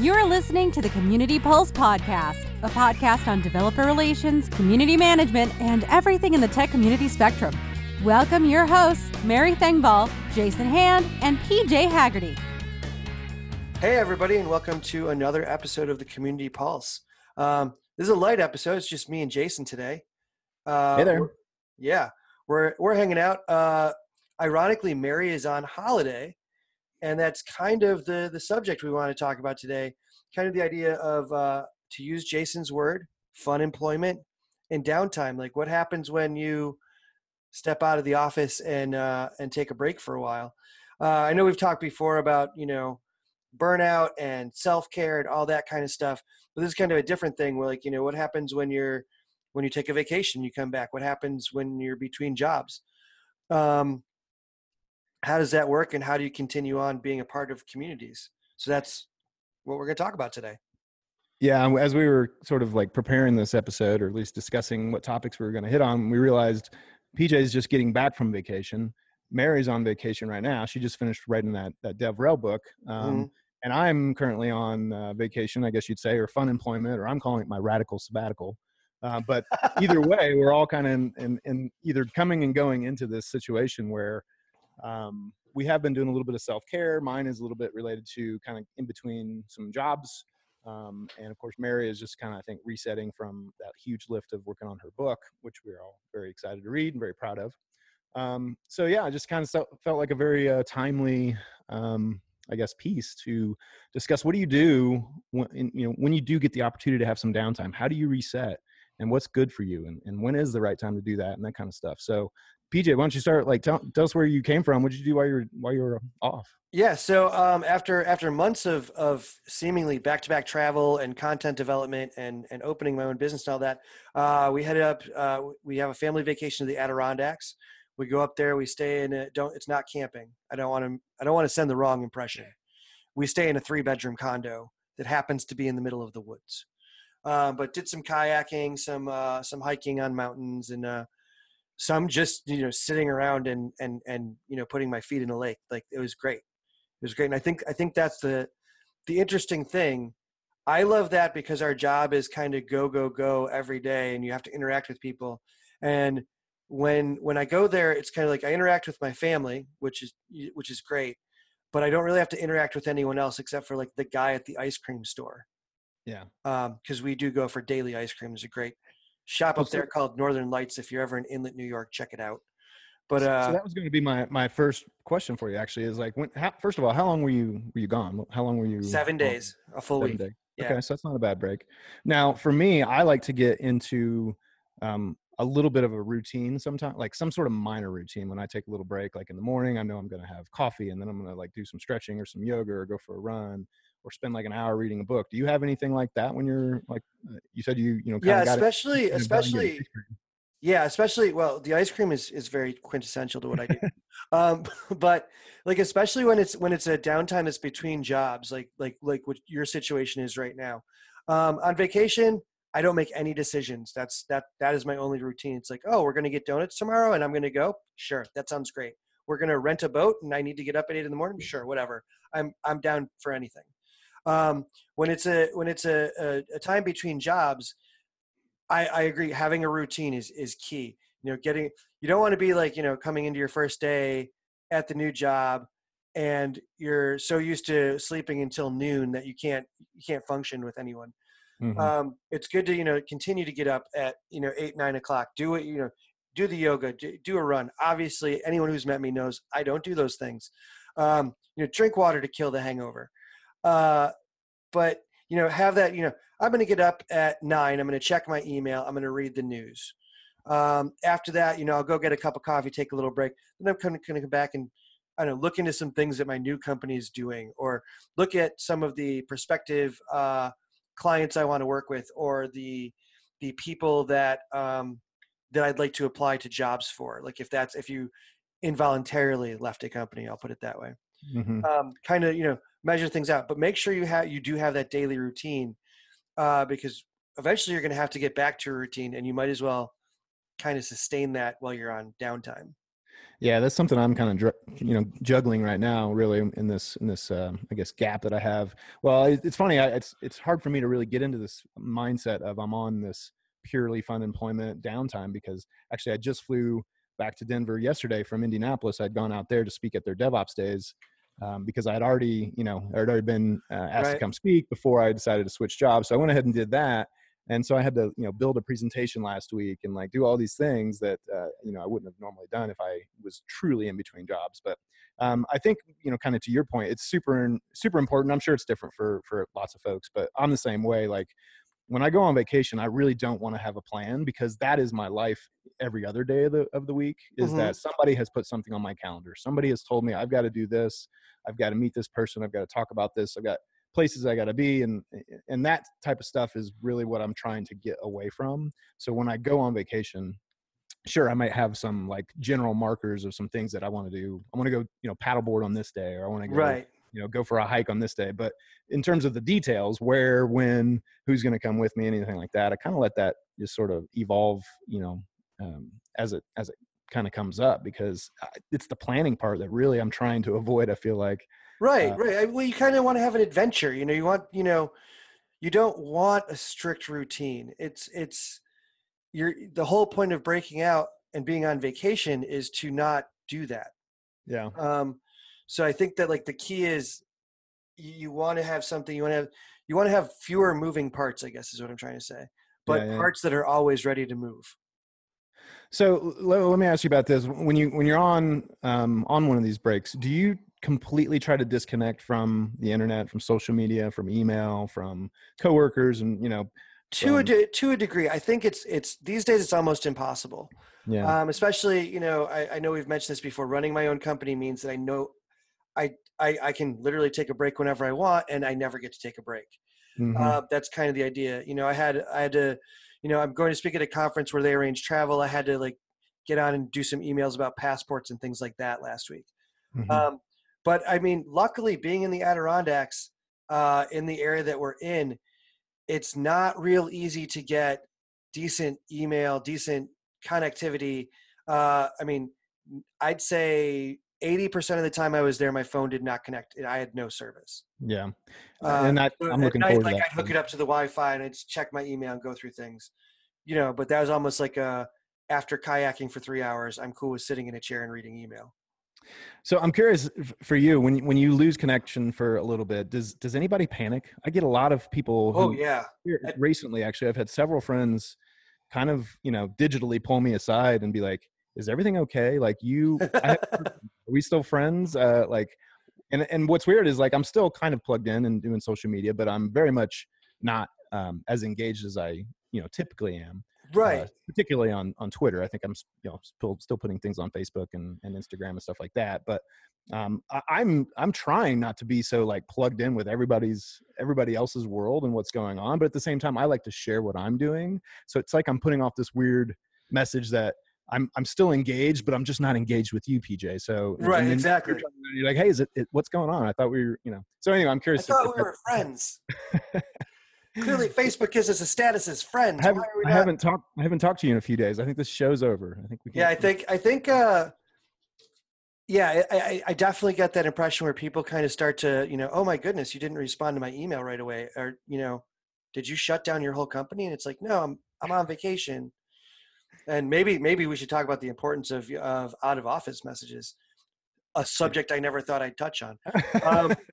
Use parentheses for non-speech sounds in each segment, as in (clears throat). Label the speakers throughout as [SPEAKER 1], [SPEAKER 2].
[SPEAKER 1] You're listening to the Community Pulse Podcast, a podcast on developer relations, community management, and everything in the tech community spectrum. Welcome your hosts, Mary Thengvall, Jason Hand, and PJ Hagerty.
[SPEAKER 2] Hey, everybody, and welcome to another episode of the Community Pulse. Um, this is a light episode. It's just me and Jason today. Uh,
[SPEAKER 3] Hey there.
[SPEAKER 2] we're- Yeah, we're we're hanging out. Uh, ironically, Mary is on holiday, and that's kind of the the subject we want to talk about today. Kind of the idea of uh, to use Jason's word, fun employment and downtime. Like, what happens when you step out of the office and uh, and take a break for a while? Uh, I know we've talked before about you know burnout and self-care and all that kind of stuff but this is kind of a different thing where like you know what happens when you're when you take a vacation you come back what happens when you're between jobs um, how does that work and how do you continue on being a part of communities so that's what we're going to talk about today
[SPEAKER 3] Yeah, as we were sort of like preparing this episode, or at least discussing what topics we were going to hit on, we realized PJ is just getting back from vacation. Mary's on vacation right now. She just finished writing that that DevRel book, um,
[SPEAKER 2] Mhm.
[SPEAKER 3] and I'm currently on uh, vacation, I guess you'd say, or fun employment, or I'm calling it my radical sabbatical. Uh, but either (laughs) way, we're all kind of in, in, in either coming and going into this situation where um, we have been doing a little bit of self care. Mine is a little bit related to kind of in between some jobs. Um, and of course, Mary is just kind of, I think, resetting from that huge lift of working on her book, which we're all very excited to read and very proud of. Um, so yeah, I just kind of felt like a very uh, timely, um, I guess, piece to discuss. What do you do when you know when you do get the opportunity to have some downtime? How do you reset, and what's good for you, and, and when is the right time to do that, and that kind of stuff. So, PJ, why don't you start? Like, tell, tell us where you came from. What did you do while you were while you were off?
[SPEAKER 2] yeah so um, after after months of of seemingly back-to-back travel and content development and and opening my own business and all that uh, we headed up uh, we have a family vacation to the adirondacks we go up there we stay in a don't it's not camping i don't want to i don't want to send the wrong impression we stay in a three bedroom condo that happens to be in the middle of the woods um, but did some kayaking some uh, some hiking on mountains and uh, some just you know sitting around and and and you know putting my feet in a lake. Like it was great. It was great. And i think i think that's the the interesting thing. I love that because our job is kind of go go go every day and you have to interact with people. And when when i go there it's kind of like i interact with my family which is which is great but i don't really have to interact with anyone else except for like the guy at the ice cream store.
[SPEAKER 3] Yeah.
[SPEAKER 2] because we do go for daily ice cream. There's a great shop up there called northern lights if you're ever in inlet new york check it out but
[SPEAKER 3] so,
[SPEAKER 2] uh
[SPEAKER 3] so that was going to be my my first question for you. Actually, is like when? How, first of all, how long were you were you gone? How long were you?
[SPEAKER 2] seven
[SPEAKER 3] gone?
[SPEAKER 2] days a full
[SPEAKER 3] Seven
[SPEAKER 2] week
[SPEAKER 3] days.
[SPEAKER 2] Yeah.
[SPEAKER 3] Okay, so that's not a bad break. Now, for me, I like to get into um, a little bit of a routine sometimes, like some sort of minor routine when I take a little break. Like in the morning, I know I'm going to have coffee, and then I'm going to like do some stretching or some yoga or go for a run or spend like an hour reading a book. Do you have anything like that when you're like uh, you said you you know?
[SPEAKER 2] yeah
[SPEAKER 3] got it
[SPEAKER 2] especially
[SPEAKER 3] kind of done getting
[SPEAKER 2] especially
[SPEAKER 3] ice?
[SPEAKER 2] Yeah, especially well, the ice cream is is very quintessential to what I do. (laughs) um, (laughs) but like especially when it's when it's a downtime that's between jobs, like like like what your situation is right now. Um, on vacation, I don't make any decisions. That's that that is my only routine. It's like, oh, we're gonna get donuts tomorrow, and I'm gonna go. Sure, that sounds great. We're gonna rent a boat, and I need to get up at eight in the morning. Sure, whatever. I'm I'm down for anything. Um, when it's a when it's a, a, a time between jobs, I, I agree. Having a routine is is key. You know, getting you don't want to be like you know coming into your first day at the new job, and you're so used to sleeping until noon that you can't you can't function with anyone.
[SPEAKER 3] Mhm.
[SPEAKER 2] Um, it's good to you know continue to get up at you know eight nine o'clock. Do it you know do the yoga, do, do a run. Obviously, anyone who's met me knows I don't do those things. Um, you know, drink water to kill the hangover. Uh, but you know, have that. You know, I'm going to get up at nine. I'm going to check my email. I'm going to read the news. Um, after that, you know, I'll go get a cup of coffee, take a little break. Then I'm going to come back and I don't know, look into some things that my new company is doing, or look at some of the prospective uh, clients I want to work with, or the the people that um, that I'd like to apply to jobs for. Like if that's if you involuntarily left a company, I'll put it that way
[SPEAKER 3] Mhm.
[SPEAKER 2] um, kind of you know measure things out but make sure you have you do have that daily routine uh, because eventually you're going to have to get back to a routine and you might as well kind of sustain that while you're on downtime
[SPEAKER 3] Yeah, that's something I'm kind of you know juggling right now, really in this in this uh, I guess gap that I have. Well, it's funny. I, it's it's hard for me to really get into this mindset of I'm on this purely fun employment downtime because actually I just flew back to Denver yesterday from Indianapolis. I'd gone out there to speak at their DevOps days um, because I had already you know I had already been uh, asked right. to come speak before I decided to switch jobs. So I went ahead and did that and so i had to you know build a presentation last week and like do all these things that uh, you know i wouldn't have normally done if i was truly in between jobs but um, i think you know kind of to your point it's super super important i'm sure it's different for for lots of folks but i'm the same way like when i go on vacation i really don't want to have a plan because that is my life every other day of the of the week is mm-hmm. that somebody has put something on my calendar somebody has told me i've got to do this i've got to meet this person i've got to talk about this i've got places I got to be, and and that type of stuff is really what I'm trying to get away from. So when I go on vacation, sure I might have some like general markers of some things that I want to do. I want to go, you know, paddleboard on this day, or I want to go, right. You know, go for a hike on this day. But in terms of the details, where, when, who's going to come with me, anything like that, I kind of let that just sort of evolve, you know, um, as it as it kind of comes up because it's the planning part that really I'm trying to avoid. I feel like
[SPEAKER 2] Right, uh, right. Well, you kind of want to have an adventure. You know, you want, you know, you don't want a strict routine. It's, it's, you're the whole point of breaking out and being on vacation is to not do that.
[SPEAKER 3] Yeah.
[SPEAKER 2] Um, so I think that like the key is you want to have something you want to have you want to have fewer moving parts. I guess is what I'm trying to say, but yeah, yeah. parts that are always ready to move.
[SPEAKER 3] So let, let, me ask you about this. When you when you're on um, on one of these breaks, do you completely try to disconnect from the internet, from social media, from email, from coworkers, and you know,
[SPEAKER 2] to a de- to a degree, I think it's it's these days it's almost impossible.
[SPEAKER 3] Yeah.
[SPEAKER 2] Um, especially, you know, I, I know we've mentioned this before. Running my own company means that I know I, I I can literally take a break whenever I want, and I never get to take a break. Mm-hmm. Uh, that's kind of the idea. You know, I had I had to, you know, I'm going to speak at a conference where they arrange travel. I had to like get on and do some emails about passports and things like that last week. Mm-hmm. Um, but I mean, luckily, being in the Adirondacks, uh, in the area that we're in, it's not real easy to get decent email, decent connectivity. Uh, I mean, I'd say 80% of the time I was there, my phone did not connect. I had no service.
[SPEAKER 3] Yeah. Uh, and that, I'm looking night,
[SPEAKER 2] forward
[SPEAKER 3] like
[SPEAKER 2] to that. I'd hook it up to the Wi-Fi and I'd check my email and go through things, you know, but that was almost like a, after kayaking for three hours, I'm cool with sitting in a chair and reading email.
[SPEAKER 3] So I'm curious for you when when you lose connection for a little bit, does does anybody panic? I get a lot of people.
[SPEAKER 2] oh yeah.
[SPEAKER 3] Recently, actually, I've had several friends, kind of you know digitally pull me aside and be like, "Is everything okay? Like you, have, (laughs) (laughs) are we still friends? Uh, like." And, and what's weird is like I'm still kind of plugged in and doing social media, but I'm very much not um, as engaged as I you know typically am
[SPEAKER 2] right
[SPEAKER 3] uh, particularly on on twitter i think i'm you know still, still putting things on facebook and, and instagram and stuff like that but um, I, i'm i'm trying not to be so like plugged in with everybody's everybody else's world and what's going on but at the same time i like to share what i'm doing so it's like i'm putting off this weird message that I'm I'm still engaged, but I'm just not engaged with you, PJ. So
[SPEAKER 2] right, exactly.
[SPEAKER 3] You're, you're, like, hey, is it, it, what's going on? I thought we were, you know. So anyway, I'm curious.
[SPEAKER 2] I thought we were friends. (laughs) Clearly, Facebook gives us a status as friends.
[SPEAKER 3] I haven't, I haven't, talked. I haven't talked to you in a few days. I think this show's over. I think we.
[SPEAKER 2] Can, yeah, I think. I think. uh yeah, I, I definitely get that impression where people kind of start to, you know, oh my goodness, you didn't respond to my email right away, or you know, did you shut down your whole company? And it's like, no, I'm I'm on vacation, and maybe maybe we should talk about the importance of of out of office messages, a subject I never thought I'd touch on. Um, (laughs)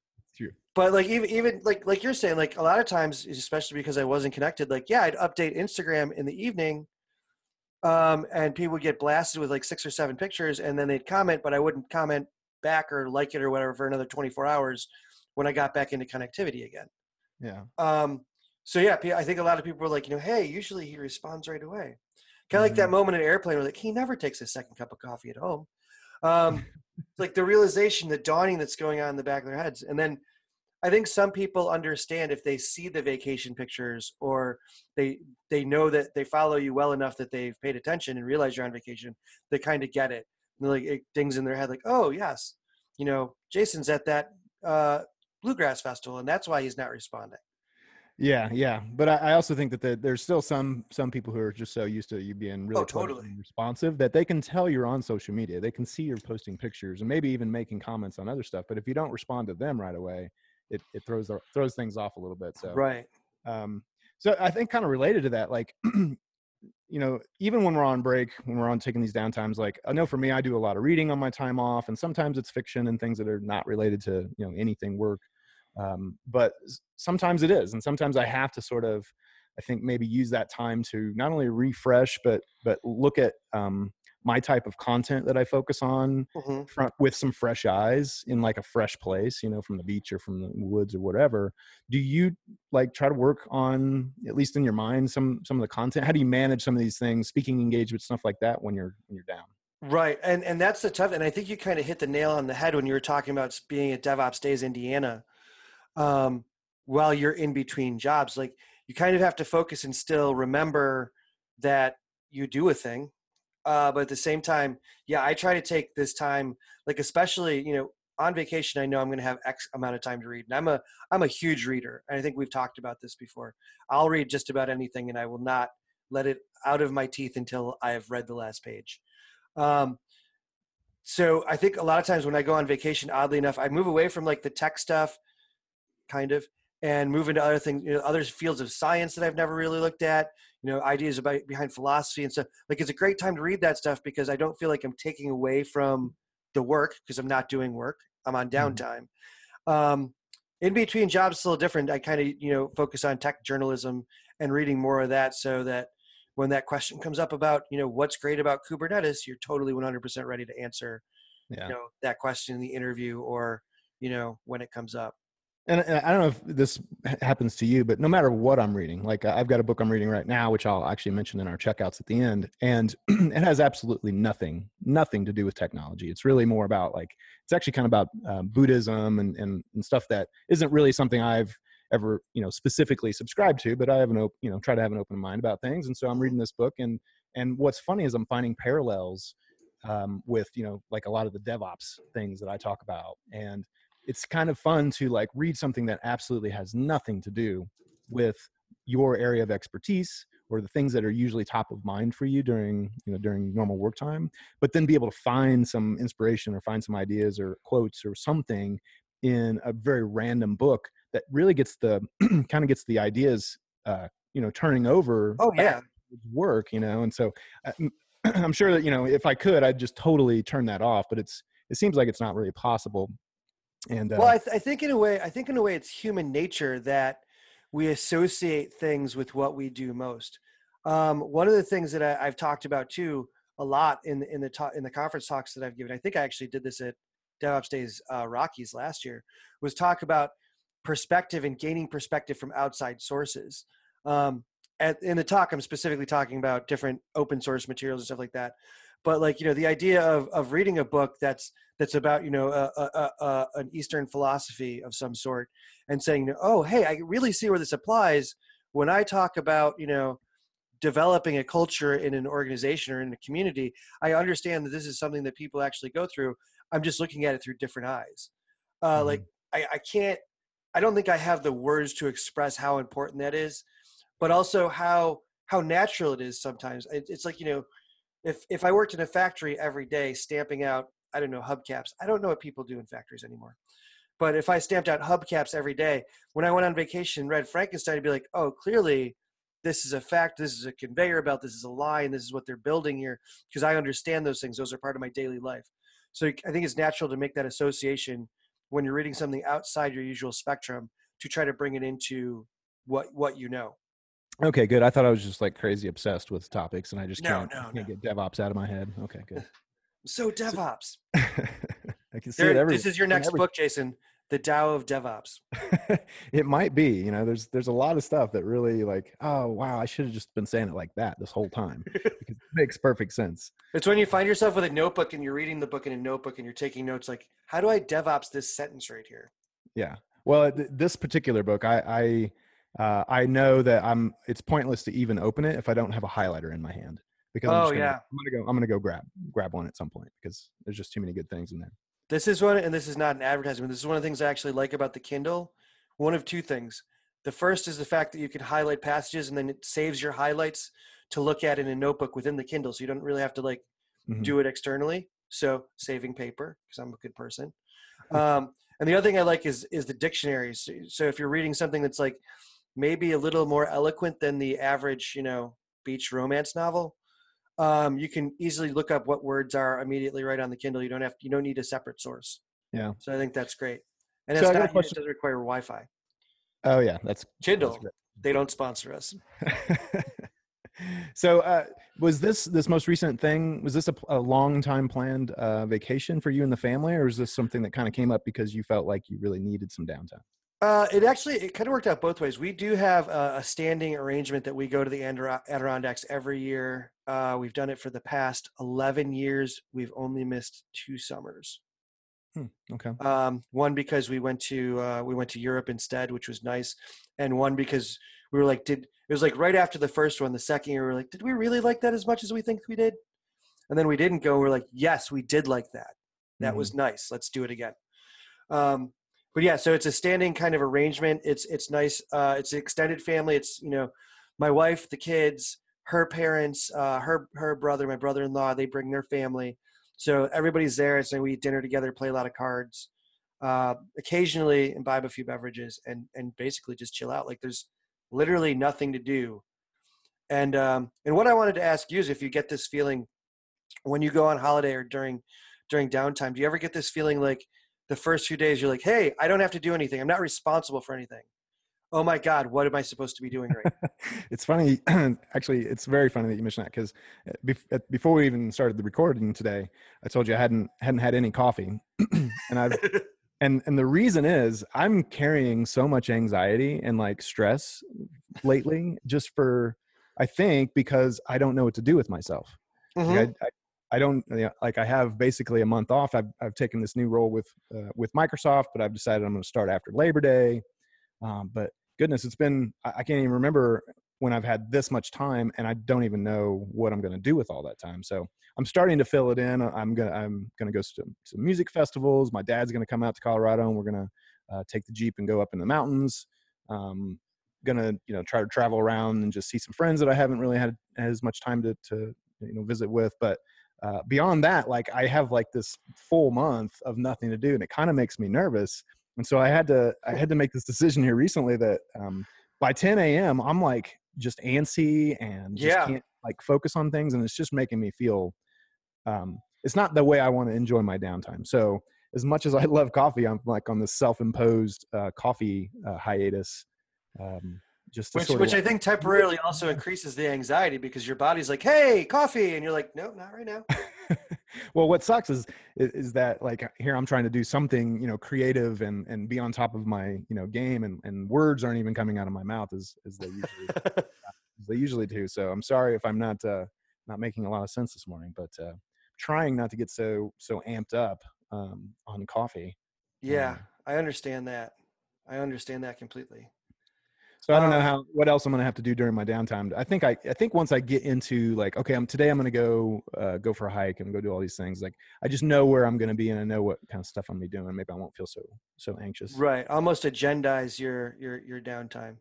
[SPEAKER 2] but like even even like like you're saying like a lot of times especially because i wasn't connected like yeah i'd update instagram in the evening um, and people would get blasted with like six or seven pictures and then they'd comment but i wouldn't comment back or like it or whatever for another 24 hours when i got back into connectivity again.
[SPEAKER 3] Yeah.
[SPEAKER 2] Um so yeah i think a lot of people were like you know hey usually he responds right away kind of like that mm-hmm. moment in airplane where like he never takes a second cup of coffee at home um like the realization the dawning that's going on in the back of their heads and then I think some people understand if they see the vacation pictures or they they know that they follow you well enough that they've paid attention and realize you're on vacation. They kind of get it. And like it dings in their head, like, oh yes, you know, Jason's at that uh, bluegrass festival, and that's why he's not responding.
[SPEAKER 3] Yeah, yeah, but I, I also think that the, there's still some some people who are just so used to you being really
[SPEAKER 2] Oh, totally.
[SPEAKER 3] responsive that they can tell you're on social media. They can see you're posting pictures and maybe even making comments on other stuff. But if you don't respond to them right away, it, it throws the- throws things off a little bit. So
[SPEAKER 2] Right.
[SPEAKER 3] um, so I think kind of related to that, like, (clears throat) you know, even when we're on break, when we're on taking these downtimes, like I know for me, I do a lot of reading on my time off, and sometimes it's fiction and things that are not related to you know anything work. Um, but sometimes it is, and sometimes I have to sort of, I think maybe use that time to not only refresh, but but look at um, my type of content that I focus on
[SPEAKER 2] hmm
[SPEAKER 3] front with some fresh eyes in like a fresh place, you know, from the beach or from the woods or whatever. Do you like try to work on at least in your mind some some of the content? How do you manage some of these things, speaking engagement stuff like that when you're when you're down?
[SPEAKER 2] Right, and and that's the tough. And I think you kind of hit the nail on the head when you were talking about being at DevOps Days Indiana. Um, while you're in between jobs, like you kind of have to focus and still remember that you do a thing. Uh, but at the same time, yeah, I try to take this time, like especially you know on vacation. I know I'm going to have X amount of time to read, and I'm a I'm a huge reader. And I think we've talked about this before. I'll read just about anything, and I will not let it out of my teeth until I have read the last page. Um, so I think a lot of times when I go on vacation, oddly enough, I move away from like the tech stuff, kind of, and move into other things, you know, other fields of science that I've never really looked at. You know, ideas about behind philosophy and stuff. Like it's a great time to read that stuff because I don't feel like I'm taking away from the work because I'm not doing work. I'm on
[SPEAKER 3] Mhm.
[SPEAKER 2] downtime. Um, in between jobs, it's a little different. I kind of you know focus on tech journalism and reading more of that so that when that question comes up about you know what's great about kubernetes you're totally 100% ready to answer
[SPEAKER 3] Yeah.
[SPEAKER 2] you know that question in the interview or you know when it comes up
[SPEAKER 3] and, I don't know if this happens to you, but no matter what I'm reading, like I've got a book I'm reading right now, which I'll actually mention in our checkouts at the end, and (clears throat) it has absolutely nothing, nothing to do with technology. It's really more about like it's actually kind of about uh, Buddhism and, and and stuff that isn't really something I've ever you know specifically subscribed to, but I have an open you know try to have an open mind about things, and so I'm reading this book, and and what's funny is I'm finding parallels um, with you know like a lot of the DevOps things that I talk about, and it's kind of fun to like read something that absolutely has nothing to do with your area of expertise or the things that are usually top of mind for you during you know during normal work time but then be able to find some inspiration or find some ideas or quotes or something in a very random book that really gets the (clears throat) kind of gets the ideas uh you know turning over
[SPEAKER 2] oh yeah.
[SPEAKER 3] work you know and so uh, (clears throat) i'm sure that you know if i could i'd just totally turn that off but it's it seems like it's not really possible and uh,
[SPEAKER 2] well I, th- I think in a way i think in a way it's human nature that we associate things with what we do most. Um, one of the things that I, i've talked about too a lot in in the talk in the conference talks that i've given i think i actually did this at devops days uh, rockies last year was talk about perspective and gaining perspective from outside sources. Um, at, in the talk i'm specifically talking about different open source materials and stuff like that but like you know the idea of, of reading a book that's that's about you know a, a, a, an eastern philosophy of some sort and saying oh hey i really see where this applies when i talk about you know developing a culture in an organization or in a community i understand that this is something that people actually go through. I'm just looking at it through different eyes. Uh,
[SPEAKER 3] Mhm.
[SPEAKER 2] like I, I can't i don't think i have the words to express how important that is but also how how natural it is sometimes. It, it's like you know if if i worked in a factory every day stamping out i don't know hubcaps i don't know what people do in factories anymore. But if i stamped out hubcaps every day when i went on vacation and read frankenstein i'd be like oh clearly this is a fact this is a conveyor belt this is a line this is what they're building here because i understand those things those are part of my daily life. So i think it's natural to make that association when you're reading something outside your usual spectrum to try to bring it into what what you know
[SPEAKER 3] Okay, good. I thought I was just like crazy obsessed with topics, and I just
[SPEAKER 2] No,
[SPEAKER 3] can't,
[SPEAKER 2] no,
[SPEAKER 3] can't
[SPEAKER 2] no.
[SPEAKER 3] get DevOps out of my head. Okay, good. (laughs)
[SPEAKER 2] so (laughs) devops
[SPEAKER 3] I can see
[SPEAKER 2] There-
[SPEAKER 3] it every.
[SPEAKER 2] this is your next
[SPEAKER 3] every-
[SPEAKER 2] book jason the Tao of devops (laughs)
[SPEAKER 3] it might be. You know, there's there's a lot of stuff that really like. Oh wow, I should have just been saying it like that this whole time it makes perfect sense.
[SPEAKER 2] It's when you find yourself with a notebook and you're reading the book in a notebook and you're taking notes like, how do I DevOps this sentence right here?
[SPEAKER 3] Yeah. Well, th- this particular book, I I uh, I know that I'm. It's pointless to even open it if I don't have a highlighter in my hand because I'm
[SPEAKER 2] Oh,
[SPEAKER 3] just gonna,
[SPEAKER 2] yeah.
[SPEAKER 3] I'm gonna go. I'm gonna go grab grab one at some point because there's just too many good things in there.
[SPEAKER 2] This is one, and this is not an advertisement. This is one of the things I actually like about the Kindle. One of two things. The first is the fact that you can highlight passages and then it saves your highlights to look at in a notebook within the Kindle. So you don't really have to like
[SPEAKER 3] Mhm.
[SPEAKER 2] do it externally. So saving paper because I'm a good person. (laughs) Um, and the other thing I like is is the dictionaries. So if you're reading something that's like maybe a little more eloquent than the average, you know, beach romance novel, um, you can easily look up what words are immediately right on the Kindle. You don't have you don't need a separate source.
[SPEAKER 3] Yeah.
[SPEAKER 2] So I think that's great. And
[SPEAKER 3] So
[SPEAKER 2] it's
[SPEAKER 3] I got a
[SPEAKER 2] not, it doesn't require Wi-Fi.
[SPEAKER 3] Oh yeah, that's that's
[SPEAKER 2] Kindle,
[SPEAKER 3] great.
[SPEAKER 2] they don't sponsor us. (laughs)
[SPEAKER 3] so uh, was this this most recent thing was this a, a long time planned uh, vacation for you and the family or is this something that kind of came up because you felt like you really needed some downtime
[SPEAKER 2] Uh, it actually it kind of worked out both ways. We do have a, a standing arrangement that we go to the Andiro- Adirondacks every year. Uh, we've done it for the past eleven years. We've only missed two summers.
[SPEAKER 3] Hmm, okay
[SPEAKER 2] Um, one because we went to uh, we went to Europe instead, which was nice, and one because we were like, did it was like right after the first one, the second year, we were like, did we really like that as much as we think we did? And then we didn't go. We're like, yes, we did like that. That was nice. Let's do it again. Um, but yeah, so it's a standing kind of arrangement. It's it's nice. Uh, it's an extended family. It's you know, my wife, the kids, her parents, uh, her her brother, my brother-in-law. They bring their family, so everybody's there. So we eat dinner together, play a lot of cards, uh, occasionally imbibe a few beverages, and and basically just chill out. Like there's literally nothing to do. And um, and what I wanted to ask you is if you get this feeling when you go on holiday or during during downtime, do you ever get this feeling like the first few days you're like, hey, I don't have to do anything. I'm not responsible for anything. Oh my God, what am I supposed to be doing right now? (laughs)
[SPEAKER 3] it's funny (clears throat) actually it's very funny that you mentioned that because before we even started the recording today i told you i hadn't hadn't had any coffee (clears throat) and i've (laughs) and and the reason is i'm carrying so much anxiety and like stress lately just for i think because i don't know what to do with myself
[SPEAKER 2] Mhm.
[SPEAKER 3] Like, I, I, I don't you know, like i have basically a month off. I've, I've taken this new role with uh, with microsoft but i've decided i'm going to start after labor day. Um, but goodness it's been I, can't even remember when i've had this much time and i don't even know what i'm going to do with all that time. So i'm starting to fill it in. I'm gonna i'm gonna go to some music festivals. My dad's gonna come out to colorado and we're gonna uh, take the jeep and go up in the mountains. Um, gonna you know try to travel around and just see some friends that i haven't really had as much time to to you know visit with. But uh, beyond that like i have like this full month of nothing to do and it kind of makes me nervous and so i had to i had to make this decision here recently that um, by 10 a.m i'm like just antsy and just
[SPEAKER 2] Yeah.
[SPEAKER 3] can't like focus on things and it's just making me feel um, it's not the way i want to enjoy my downtime so as much as i (laughs) love coffee i'm like on this self-imposed uh, coffee uh, hiatus um, just
[SPEAKER 2] Which, which I think temporarily also increases the anxiety because your body's like, hey, coffee. And you're like, no, not right now. (laughs)
[SPEAKER 3] well what sucks is is is that like here i'm trying to do something you know creative and and be on top of my you know game and and words aren't even coming out of my mouth as as they usually (laughs) as they usually do so i'm sorry if i'm not uh not making a lot of sense this morning but uh trying not to get so so amped up um on coffee
[SPEAKER 2] yeah,
[SPEAKER 3] Um,
[SPEAKER 2] I understand that. I understand that completely.
[SPEAKER 3] So i don't know
[SPEAKER 2] Um,
[SPEAKER 3] how what else i'm gonna have to do during my downtime i think i i think once i get into like okay i'm today i'm gonna go uh go for a hike and go do all these things like i just know where i'm gonna be and i know what kind of stuff i'm gonna be doing maybe i won't feel so so anxious
[SPEAKER 2] Right. Almost agendize your your your downtime.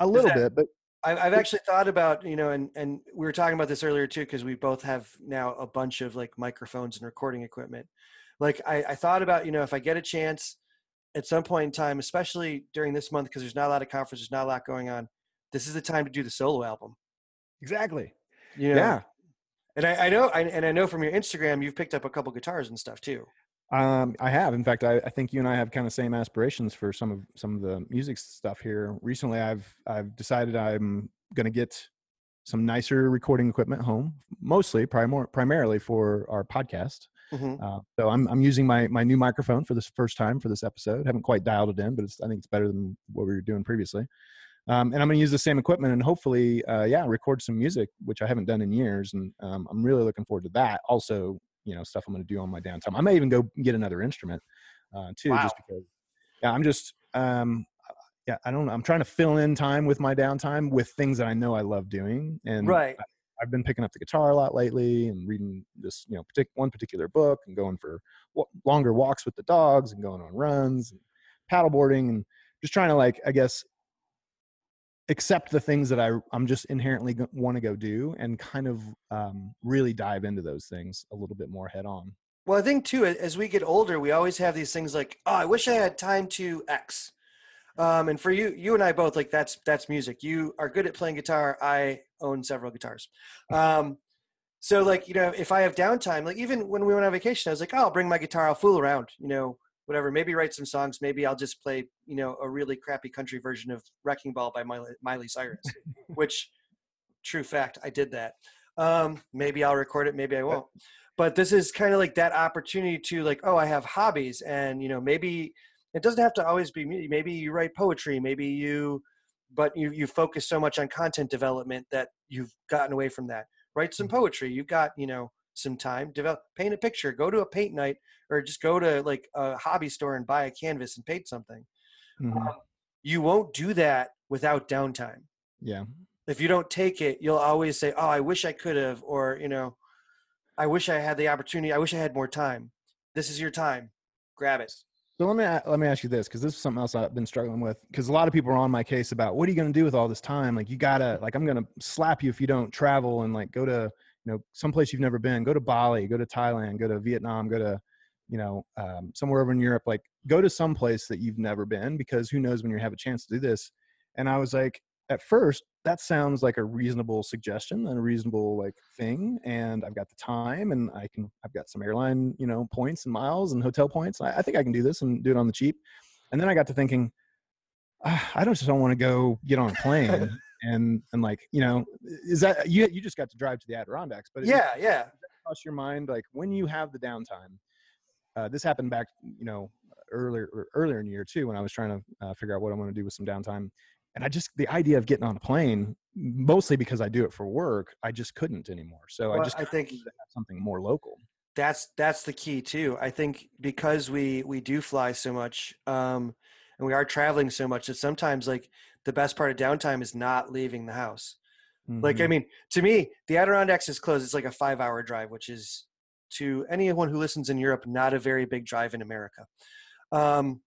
[SPEAKER 3] a little
[SPEAKER 2] that-
[SPEAKER 3] bit but
[SPEAKER 2] I've, I've actually thought about, you know, and, and we were talking about this earlier too, because we both have now a bunch of like microphones and recording equipment. Like I, I thought about, you know, if I get a chance at some point in time, especially during this month, because there's not a lot of conferences, not a lot going on, this is the time to do the solo album.
[SPEAKER 3] exactly
[SPEAKER 2] You know?
[SPEAKER 3] yeah
[SPEAKER 2] And I, I know, I, and I know from your Instagram, you've picked up a couple guitars and stuff too.
[SPEAKER 3] Um, I have. In fact, I, I think you and I have kind of same aspirations for some of some of the music stuff here. Recently, I've I've decided I'm going to get some nicer recording equipment home, mostly primor- primarily for our podcast.
[SPEAKER 2] Mhm.
[SPEAKER 3] Uh, so I'm I'm using my my new microphone for this first time for this episode. haven't quite dialed it in, but it's I think it's better than what we were doing previously. Um, and I'm going to use the same equipment and hopefully, uh, yeah, record some music, which I haven't done in years, and um, I'm really looking forward to that. Also, you know, stuff I'm going to do on my downtime. I may even go get another instrument uh, too, just because. Yeah, I'm just, um, yeah, I don't know. I'm trying to fill in time with my downtime with things that I know I love doing, and
[SPEAKER 2] Right.
[SPEAKER 3] I, I've been picking up the guitar a lot lately and reading this, you know, partic- one particular book and going for w- longer walks with the dogs and going on runs and paddleboarding and just trying to like, I guess, accept the things that I I'm just inherently want to go do and kind of um, really dive into those things a little bit more head on.
[SPEAKER 2] Well, I think too, as we get older, we always have these things like, oh, I wish I had time to X. Um, and for you, you and I both like that's that's music. You are good at playing guitar. I own several guitars. Um, so like you know, if I have downtime, like even when we went on vacation, I was like, oh, I'll bring my guitar. I'll fool around. You know, whatever. Maybe write some songs. Maybe I'll just play you know a really crappy country version of Wrecking Ball by Miley, Miley Cyrus, (laughs) which true fact, I did that. Um, maybe I'll record it. Maybe I won't. But this is kind of like that opportunity to like, oh, I have hobbies, and you know, maybe it doesn't have to always be me. Maybe you write poetry. Maybe you, but you you focus so much on content development that you've gotten away from that. Write some mm-hmm. poetry. You've got you know some time. Develop, paint a picture. Go to a paint night, or just go to like a hobby store and buy a canvas and paint something. Mm-hmm. Um, you won't do that without downtime.
[SPEAKER 3] Yeah.
[SPEAKER 2] If you don't take it, you'll always say, "Oh, I wish I could have," or you know, "I wish I had the opportunity. I wish I had more time." This is your time. Grab it.
[SPEAKER 3] So let me let me ask you this because this is something else I've been struggling with because a lot of people are on my case about what are you going to do with all this time? Like you gotta like I'm going to slap you if you don't travel and like go to you know someplace you've never been. Go to Bali, go to Thailand, go to Vietnam, go to you know um, somewhere over in Europe. Like go to some place that you've never been because who knows when you have a chance to do this. And I was like, at first that sounds like a reasonable suggestion and a reasonable like thing and i've got the time and i can i've got some airline you know points and miles and hotel points i, I think i can do this and do it on the cheap and then i got to thinking ah, i don't just don't want to go get on a plane (laughs) and and like you know is that you you just got to drive to the adirondacks but
[SPEAKER 2] yeah yeah.
[SPEAKER 3] cross your mind like when you have the downtime uh, this happened back you know earlier earlier in the year too when i was trying to uh, figure out what i want to do with some downtime and I just the idea of getting on a plane, mostly because I do it for work, I just couldn't anymore. So well, I just
[SPEAKER 2] I think
[SPEAKER 3] something more local.
[SPEAKER 2] That's that's the key too. I think because we we do fly so much, um, and we are traveling so much that sometimes like the best part of downtime is not leaving the house. Mm-hmm. Like I mm-hmm. mean, to me, the Adirondacks is close. It's like a five hour drive, which is to anyone who listens in Europe, not a very big drive in America. Um,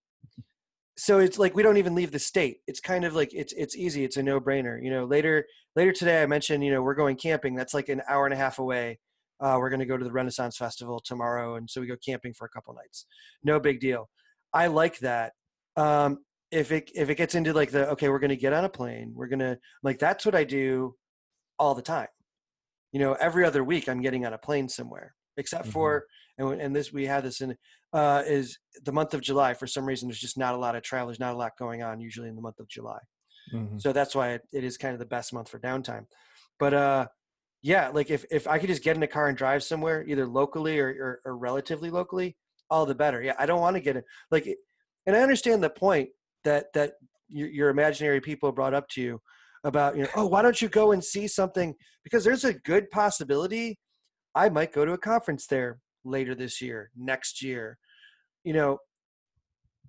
[SPEAKER 2] so it's like we don't even leave the state. It's kind of like it's it's easy. It's a no-brainer you know? Later later today i mentioned you know we're going camping. That's like an hour and a half away. Uh, we're going to go to the renaissance festival tomorrow and so we go camping for a couple nights. No big deal. I like that. Um, if it if it gets into like the okay we're going to get on a plane. We're going to like that's what i do all the time. You know every other week i'm getting on a plane somewhere except mm-hmm. for and, and this we had this in uh, is the month of July. For some reason, there's just not a lot of travel. There's not a lot going on usually in the month of July. Mm-hmm. So that's why it, it is kind of the best month for downtime. But uh, yeah, like if, if I could just get in a car and drive somewhere, either locally or, or, or relatively locally, all the better. Yeah, I don't want to get it. Like, and I understand the point that that your, your imaginary people brought up to you about you know oh why don't you go and see something because there's a good possibility I might go to a conference there later this year, next year. You know,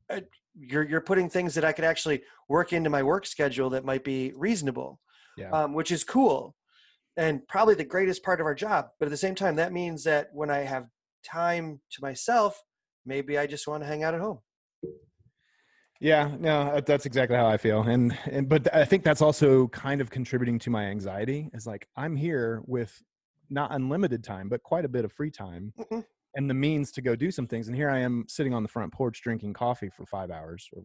[SPEAKER 2] uh, you're you're putting things that I could actually work into my work schedule that might be reasonable, yeah. um, which is cool, and probably the greatest part of our job. But at the same time, that means that when I have time to myself, maybe I just want to hang out at home.
[SPEAKER 3] Yeah, no, that's exactly how I feel, and and but I think that's also kind of contributing to my anxiety. Is like I'm here with not unlimited time, but quite a bit of free time mm-hmm. and the means to go do some things. And here I am sitting on the front porch drinking coffee for five hours, or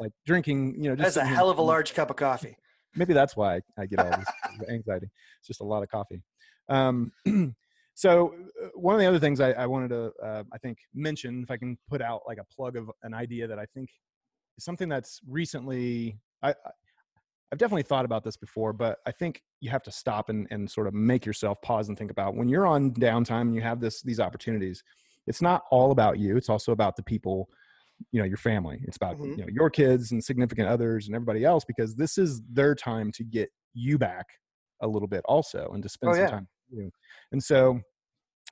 [SPEAKER 3] like drinking, you know,
[SPEAKER 2] just that's a hell of a large cup of coffee.
[SPEAKER 3] Maybe that's why I get all this anxiety. It's just a lot of coffee. Um, (clears throat) so uh, one of the other things I, I wanted to, uh, I think, mention, if I can put out like a plug of an idea that I think is something that's recently I, I've definitely thought about this before, but I think you have to stop and, and sort of make yourself pause and think about when you're on downtime and you have this these opportunities. It's not all about you. It's also about the people, you know, your family. It's about mm-hmm. you know your kids and significant others and everybody else because this is their time to get you back a little bit also and to spend oh, some yeah. time with you. And so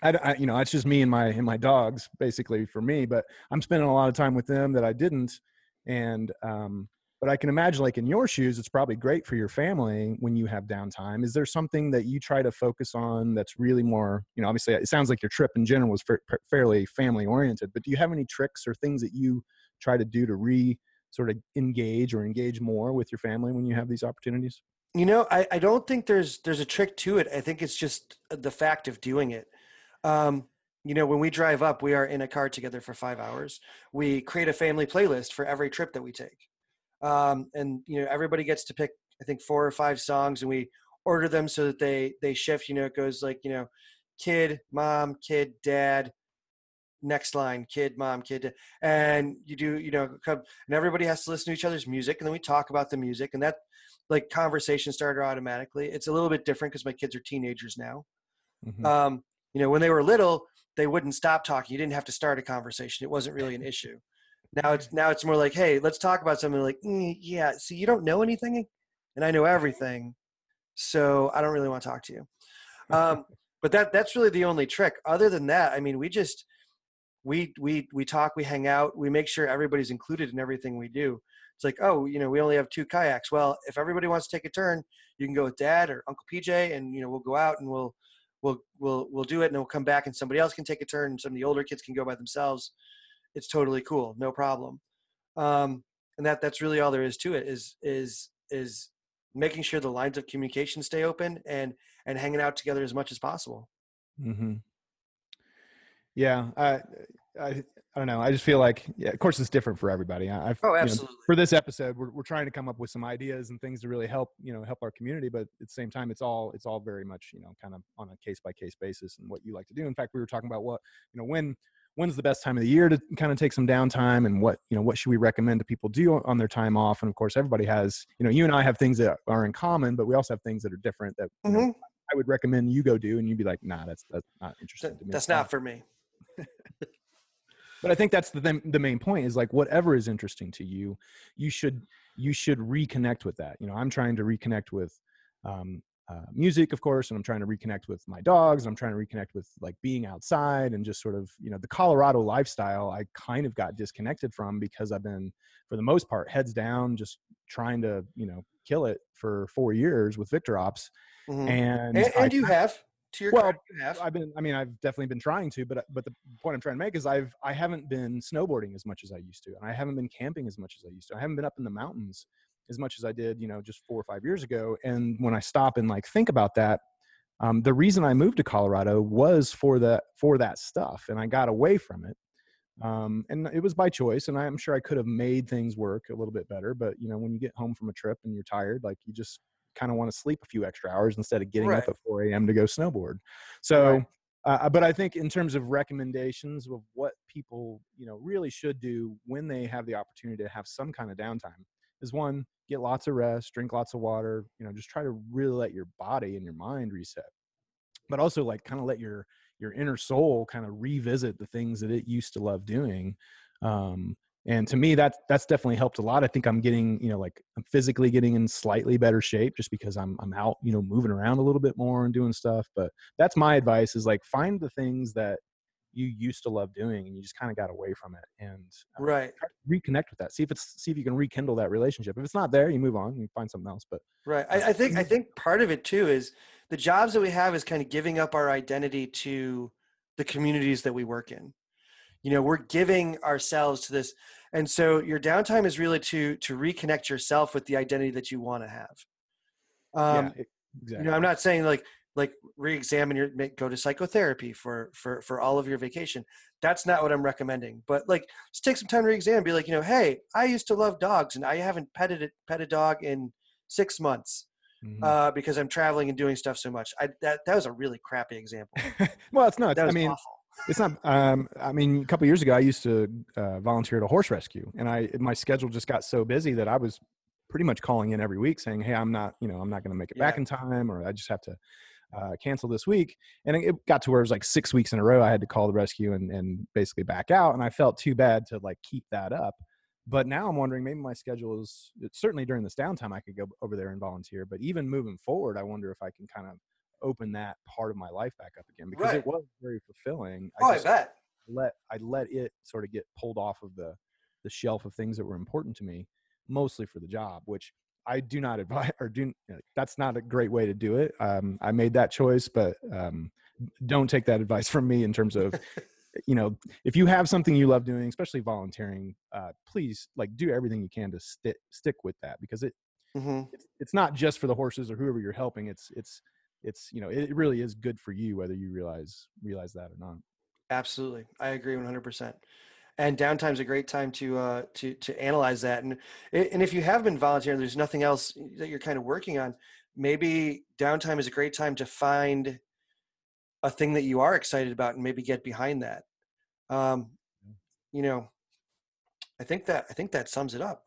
[SPEAKER 3] I, I, you know, it's just me and my and my dogs basically for me, but I'm spending a lot of time with them that I didn't, and um, but i can imagine like in your shoes it's probably great for your family when you have downtime is there something that you try to focus on that's really more you know obviously it sounds like your trip in general was fairly family oriented but do you have any tricks or things that you try to do to re sort of engage or engage more with your family when you have these opportunities?
[SPEAKER 2] You know, I, I don't think there's there's a trick to it. I think it's just the fact of doing it. Um, you know, when we drive up, we are in a car together for five hours. We create a family playlist for every trip that we take, um, and you know, everybody gets to pick I think four or five songs, and we order them so that they they shift. You know, it goes like you know, kid, mom, kid, dad, next line kid mom kid and you do you know and everybody has to listen to each other's music and then we talk about the music and that like conversation starter automatically. It's a little bit different because my kids are teenagers now. Mm-hmm. um, you know when they were little they wouldn't stop talking. You didn't have to start a conversation. It wasn't really an issue now it's now it's more like hey let's talk about something like mm, yeah see you don't know anything and i know everything so i don't really want to talk to you. Um, but that that's really the only trick. Other than that i mean we just we we we talk we hang out we make sure everybody's included in everything we do. It's like oh you know we only have two kayaks. Well if everybody wants to take a turn you can go with dad or uncle pj and you know we'll go out and we'll we'll we'll we'll do it and we'll come back and somebody else can take a turn and some of the older kids can go by themselves it's totally cool no problem um, and that that's really all there is to it is is is making sure the lines of communication stay open and and hanging out together as much as possible
[SPEAKER 3] mm-hmm. Yeah, I, I, I don't know. I just feel like, yeah, of course, it's different for everybody. I've,
[SPEAKER 2] oh, absolutely.
[SPEAKER 3] You know, for this episode, we're we're trying to come up with some ideas and things to really help, you know, help our community. But at the same time, it's all it's all very much, you know, kind of on a case by case basis and what you like to do. In fact, we were talking about what, you know, when when's the best time of the year to kind of take some downtime and what you know what should we recommend to people do on their time off and of course everybody has you know you and i have things that are in common but we also have things that are different that mm-hmm. know, i would recommend you go do and you'd be like nah that's that's not interesting to me
[SPEAKER 2] that's not for me (laughs)
[SPEAKER 3] but I think that's the the main point is like whatever is interesting to you, you should you should reconnect with that. You know, I'm trying to reconnect with um, uh, music, of course, and I'm trying to reconnect with my dogs, and I'm trying to reconnect with like being outside and just sort of you know the Colorado lifestyle. I kind of got disconnected from because I've been, for the most part, heads down, just trying to you know kill it for four years with VictorOps,
[SPEAKER 2] mm-hmm. and and, and I, you have to your well,
[SPEAKER 3] I've been. I mean, I've definitely been trying to, but but the point I'm trying to make is I've I haven't been snowboarding as much as I used to, and I haven't been camping as much as I used to. I haven't been up in the mountains as much as I did, you know, just four or five years ago. And when I stop and like think about that, um, the reason I moved to Colorado was for that for that stuff, and I got away from it. Um, and it was by choice, and I'm sure I could have made things work a little bit better. But you know, when you get home from a trip and you're tired, like you just kind of want to sleep a few extra hours instead of getting right. up at 4 a.m. to go snowboard. So, right. uh, but I think in terms of recommendations of what people, you know, really should do when they have the opportunity to have some kind of downtime is one, get lots of rest, drink lots of water, you know, just try to really let your body and your mind reset. But also like kind of let your your inner soul kind of revisit the things that it used to love doing um, and to me that's that's definitely helped a lot i think i'm getting you know like i'm physically getting in slightly better shape just because i'm i'm out you know moving around a little bit more and doing stuff but that's my advice is like find the things that you used to love doing and you just kind of got away from it and
[SPEAKER 2] uh, right.
[SPEAKER 3] reconnect with that see if it's see if you can rekindle that relationship. If it's not there you move on and find something else but
[SPEAKER 2] right I, I think i think part of it too is the jobs that we have is kind of giving up our identity to the communities that we work in. You know we're giving ourselves to this and so your downtime is really to to reconnect yourself with the identity that you want to have um yeah, exactly. you know i'm not saying like like re-examine your go to psychotherapy for for for all of your vacation that's not what i'm recommending but like just take some time to re-examine be like you know hey i used to love dogs and i haven't petted it pet a dog in six months mm-hmm. uh, because i'm traveling and doing stuff so much I, that that was a really crappy example (laughs)
[SPEAKER 3] well it's not i mean awful it's not. Um, I mean, a couple years ago, I used to uh, volunteer at a horse rescue, and I my schedule just got so busy that I was pretty much calling in every week saying, "Hey, I'm not, you know, I'm not going to make it yeah. back in time, or I just have to uh, cancel this week." And it got to where it was like six weeks in a row. I had to call the rescue and, and basically back out, and I felt too bad to like keep that up. But now I'm wondering, maybe my schedule is certainly during this downtime I could go over there and volunteer. But even moving forward, I wonder if I can kind of open that part of my life back up again because right. it was very fulfilling.
[SPEAKER 2] Oh, I, I bet.
[SPEAKER 3] Let I let it sort of get pulled off of the the shelf of things that were important to me, mostly for the job, which I do not advise (laughs) or do. That's not a great way to do it. Um, I made that choice, but um, don't take that advice from me in terms of (laughs) you know, if you have something you love doing, especially volunteering, uh, please like do everything you can to stick stick with that because it
[SPEAKER 2] hmm
[SPEAKER 3] it's, it's not just for the horses or whoever you're helping. It's it's it's you know it really is good for you whether you realize realize that or not.
[SPEAKER 2] Absolutely, I agree 100%. And downtime's a great time to uh, to to analyze that. And and if you have been volunteering, there's nothing else that you're kind of working on. Maybe downtime is a great time to find a thing that you are excited about and maybe get behind that. Um, you know, I think that I think that sums it up.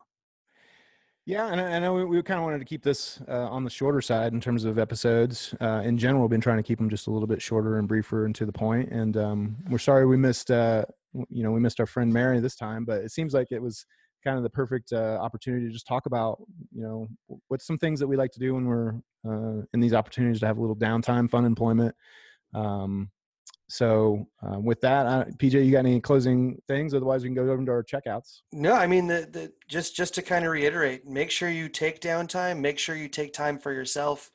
[SPEAKER 3] Yeah, and I, know we, we kind of wanted to keep this uh, on the shorter side in terms of episodes. Uh, in general, we've been trying to keep them just a little bit shorter and briefer and to the point. And um, we're sorry we missed, uh, you know, we missed our friend Mary this time, but it seems like it was kind of the perfect uh, opportunity to just talk about, you know, what's some things that we like to do when we're uh, in these opportunities to have a little downtime, fun employment. Um, so uh, with that, uh, PJ, you got any closing things? Otherwise, we can go over to our checkouts.
[SPEAKER 2] No, I mean the, the just just to kind of reiterate, make sure you take downtime. Make sure you take time for yourself,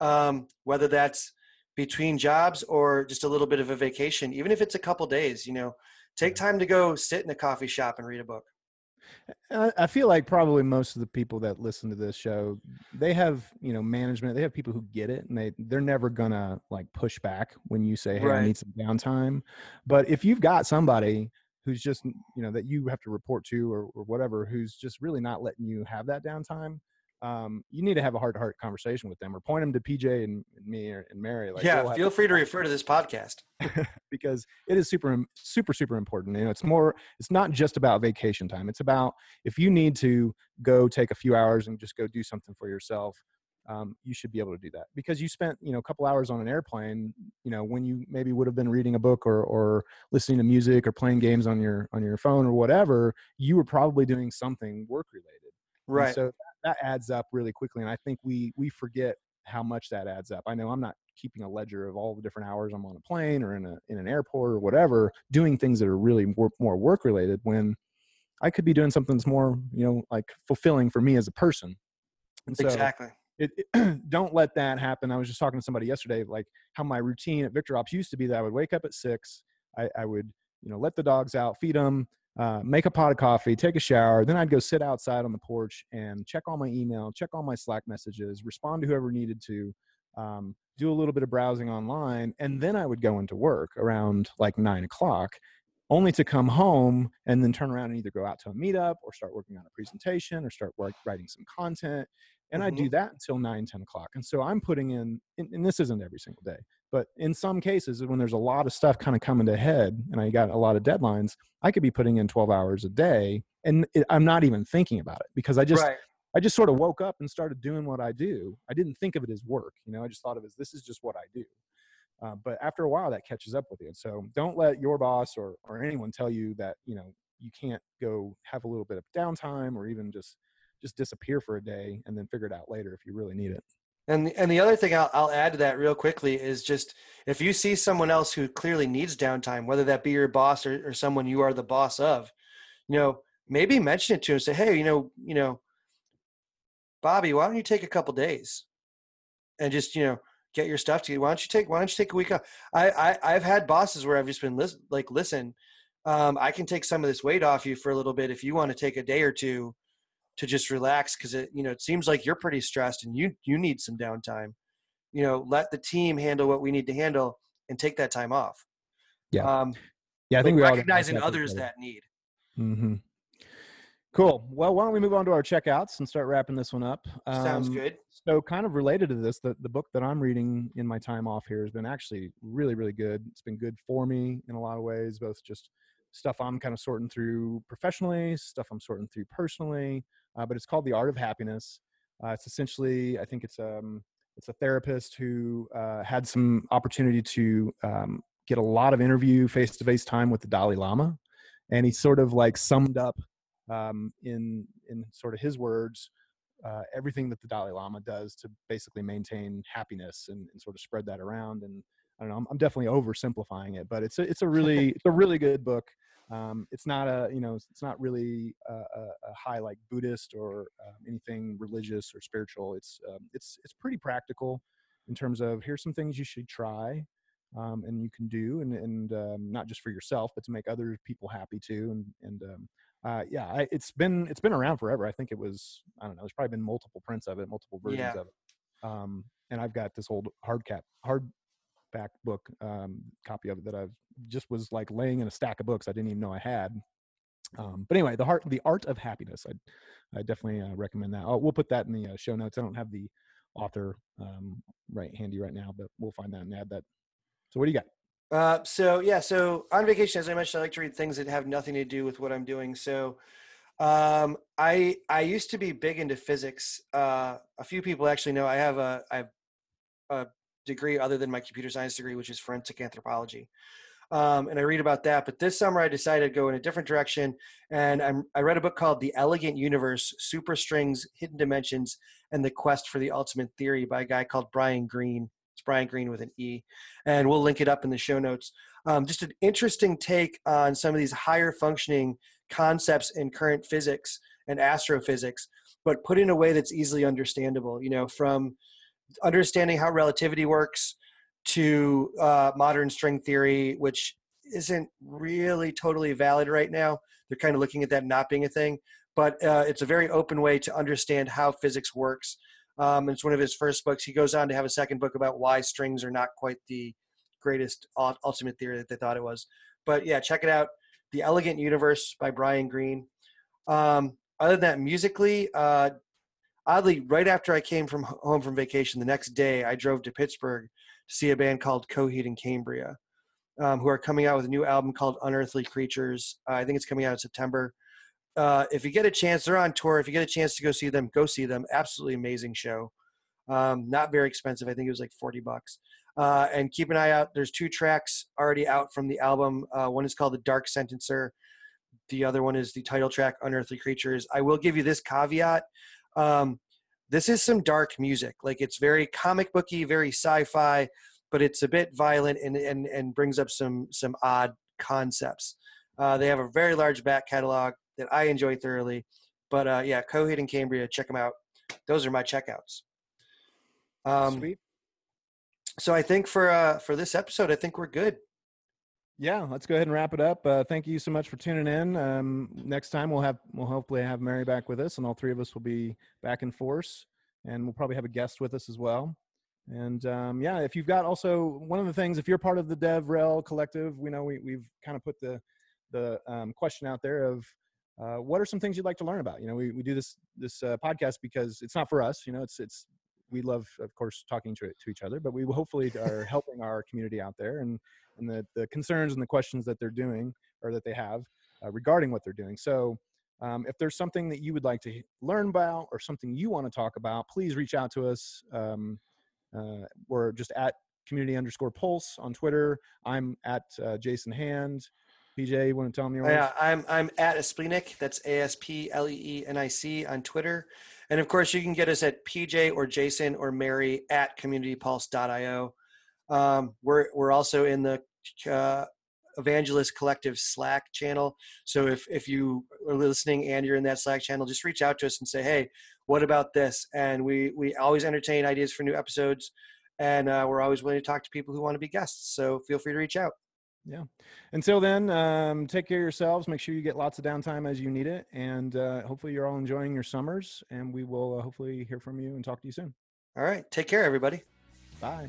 [SPEAKER 2] um, whether that's between jobs or just a little bit of a vacation, even if it's a couple days. You know, take time to go sit in a coffee shop and read a book.
[SPEAKER 3] I feel like probably most of the people that listen to this show, they have you know management. They have people who get it, and they they're never gonna like push back when you say, "Hey, I need some downtime." But if you've got somebody who's just you know that you have to report to or, or whatever, who's just really not letting you have that downtime, um, you need to have a heart to heart conversation with them, or point them to PJ and, and me or, and Mary. Like,
[SPEAKER 2] yeah, feel free to refer to this podcast. (laughs)
[SPEAKER 3] because it is super super super important you know it's more it's not just about vacation time it's about if you need to go take a few hours and just go do something for yourself um, you should be able to do that because you spent you know a couple hours on an airplane you know when you maybe would have been reading a book or or listening to music or playing games on your on your phone or whatever you were probably doing something work related and
[SPEAKER 2] Right.
[SPEAKER 3] so that, adds up really quickly. And I think we we forget how much that adds up. I know I'm not keeping a ledger of all the different hours I'm on a plane or in a in an airport or whatever, doing things that are really more, more work related when I could be doing something that's more, you know, like fulfilling for me as a person. And so
[SPEAKER 2] exactly.
[SPEAKER 3] it, it- (clears throat) don't let that happen. I was just talking to somebody yesterday, like how my routine at VictorOps used to be that I would wake up at six, I, I would, you know, let the dogs out, feed them, uh, make a pot of coffee, take a shower. Then I'd go sit outside on the porch and check all my email, check all my Slack messages, respond to whoever needed to, um, do a little bit of browsing online, and then I would go into work around like nine o'clock. Only to come home and then turn around and either go out to a meetup or start working on a presentation or start work, writing some content and I do that until 9 10 o'clock and so i'm putting in and, and this isn't every single day but in some cases when there's a lot of stuff kind of coming to head and i got a lot of deadlines i could be putting in 12 hours a day and it, i'm not even thinking about it because i just
[SPEAKER 2] right.
[SPEAKER 3] i just sort of woke up and started doing what i do i didn't think of it as work you know i just thought of it as this is just what i do uh, but after a while that catches up with you so don't let your boss or, or anyone tell you that you know you can't go have a little bit of downtime or even just just disappear for a day and then figure it out later if you really need it.
[SPEAKER 2] And and the other thing I'll, I'll add to that real quickly is just if you see someone else who clearly needs downtime, whether that be your boss or, or someone you are the boss of, you know, maybe mention it to him. Say, hey, you know, you know, Bobby, why don't you take a couple days and just you know get your stuff together? Why don't you take Why don't you take a week off? I, I I've had bosses where I've just been listen, like, listen, um, I can take some of this weight off you for a little bit if you want to take a day or two to just relax because it you know it seems like you're pretty stressed and you you need some downtime you know let the team handle what we need to handle and take that time off
[SPEAKER 3] Yeah.
[SPEAKER 2] um
[SPEAKER 3] Yeah, I think we
[SPEAKER 2] recognizing others that need
[SPEAKER 3] mm-hmm. Cool. Well, why don't we move on to our checkouts and start wrapping this one up?
[SPEAKER 2] sounds
[SPEAKER 3] Um,
[SPEAKER 2] good
[SPEAKER 3] So, kind of related to this, the, the book that I'm reading in my time off here has been actually really, really good. It's been good for me in a lot of ways, both just stuff I'm kind of sorting through professionally, stuff I'm sorting through personally. Uh, but it's called The Art of Happiness. Uh, it's essentially, I think it's um, it's a therapist who uh, had some opportunity to um, get a lot of interview face to face time with the Dalai Lama, and he sort of like summed up um, in in sort of his words uh, everything that the Dalai Lama does to basically maintain happiness and, and sort of spread that around. And I don't know, I'm, I'm definitely oversimplifying it, but it's a, it's a (laughs) really it's a really good book. Um, it's not a you know it's not really a, a, high like Buddhist or um, anything religious or spiritual. It's um, it's it's pretty practical in terms of here's some things you should try. um, and you can do, and, and um, not just for yourself, but to make other people happy too. And and um, uh, yeah, I, it's been it's been around forever. I think it was I don't know. There's probably been multiple prints of it, multiple versions
[SPEAKER 2] Yeah.
[SPEAKER 3] of it. Um, and I've got this old hard cap hardback book um, copy of it that I've just was like laying in a stack of books I didn't even know I had. Um, but anyway, the heart, the art of happiness. I, I definitely uh, recommend that. Oh, we'll put that in the uh, show notes. I don't have the author um, right handy right now, but we'll find that and add that. So what do you got?
[SPEAKER 2] Uh, so yeah, so on vacation, as I mentioned, I like to read things that have nothing to do with what I'm doing. So um, I I used to be big into physics. Uh, a few people actually know I have a I have a degree other than my computer science degree, which is forensic anthropology. Um, and I read about that. But this summer, I decided to go in a different direction, and I'm, I read a book called "The Elegant Universe: Superstrings, Hidden Dimensions, and the Quest for the Ultimate Theory" by a guy called Brian Greene. It's Brian Greene with an E, and we'll link it up in the show notes. Um, just an interesting take on some of these higher functioning concepts in current physics and astrophysics, but put in a way that's easily understandable. You know, from understanding how relativity works to uh, modern string theory, which isn't really totally valid right now. They're kind of looking at that not being a thing, but uh, it's a very open way to understand how physics works. Um, it's one of his first books. He goes on to have a second book about why strings are not quite the greatest ultimate theory that they thought it was. But yeah, check it out. The Elegant Universe by Brian Greene. Um, other than that, musically, uh, oddly, right after I came from home from vacation, the next day I drove to Pittsburgh to see a band called Coheed and Cambria, um, who are coming out with a new album called Unearthly Creatures. Uh, I think it's coming out in September. Uh, if you get a chance, they're on tour. If you get a chance to go see them, go see them. Absolutely amazing show. Um, not very expensive. I think it was like 40 bucks. Uh, and keep an eye out. There's two tracks already out from the album. Uh, one is called The Dark Sentencer. The other one is the title track, Unearthly Creatures. I will give you this caveat. Um, this is some dark music. Like it's very comic booky, very sci-fi, but it's a bit violent and and, and brings up some some odd concepts. Uh, they have a very large back catalog that I enjoy thoroughly. But uh, yeah, Coheed and Cambria, check them out. Those are my checkouts. Um,
[SPEAKER 3] Sweet.
[SPEAKER 2] so I think for uh, for this episode, I think we're good.
[SPEAKER 3] Yeah, let's go ahead and wrap it up. Uh, thank you so much for tuning in. Um, next time we'll have we'll hopefully have Mary back with us, and all three of us will be back in force, and we'll probably have a guest with us as well. And um, yeah, if you've got also one of the things, if you're part of the DevRel collective, we know we, we've kind of put the the um, question out there of uh, what are some things you'd like to learn about. You know, we, we do this this uh, podcast because it's not for us. You know, it's it's we love, of course, talking to to each other, but we hopefully are helping our community out there and and the, the concerns and the questions that they're doing or that they have uh, regarding what they're doing. So, um, if there's something that you would like to learn about or something you want to talk about, please reach out to us. Um, uh, we're just at community underscore pulse on Twitter. I'm at uh, Jason Hand. PJ, you want to tell me?
[SPEAKER 2] Yeah, I'm I'm at Aspleenic. That's A S P L E E N I C on Twitter, and of course you can get us at PJ or Jason or Mary at CommunityPulse.io. Um, we're we're also in the uh, Evangelist Collective Slack channel. So if if you are listening and you're in that Slack channel, just reach out to us and say, hey, what about this? And we we always entertain ideas for new episodes, and uh, we're always willing to talk to people who want to be guests. So feel free to reach out.
[SPEAKER 3] Yeah. Until then, um, take care of yourselves. Make sure you get lots of downtime as you need it. And uh, hopefully, you're all enjoying your summers. And we will uh, hopefully hear from you and talk to you soon.
[SPEAKER 2] All right, take care, everybody.
[SPEAKER 3] Bye.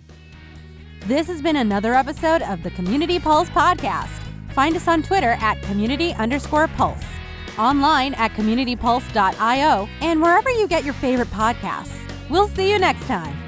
[SPEAKER 1] This has been another episode of the Community Pulse podcast. Find us on Twitter at community underscore pulse, online at communitypulse.io, and wherever you get your favorite podcasts. We'll see you next time.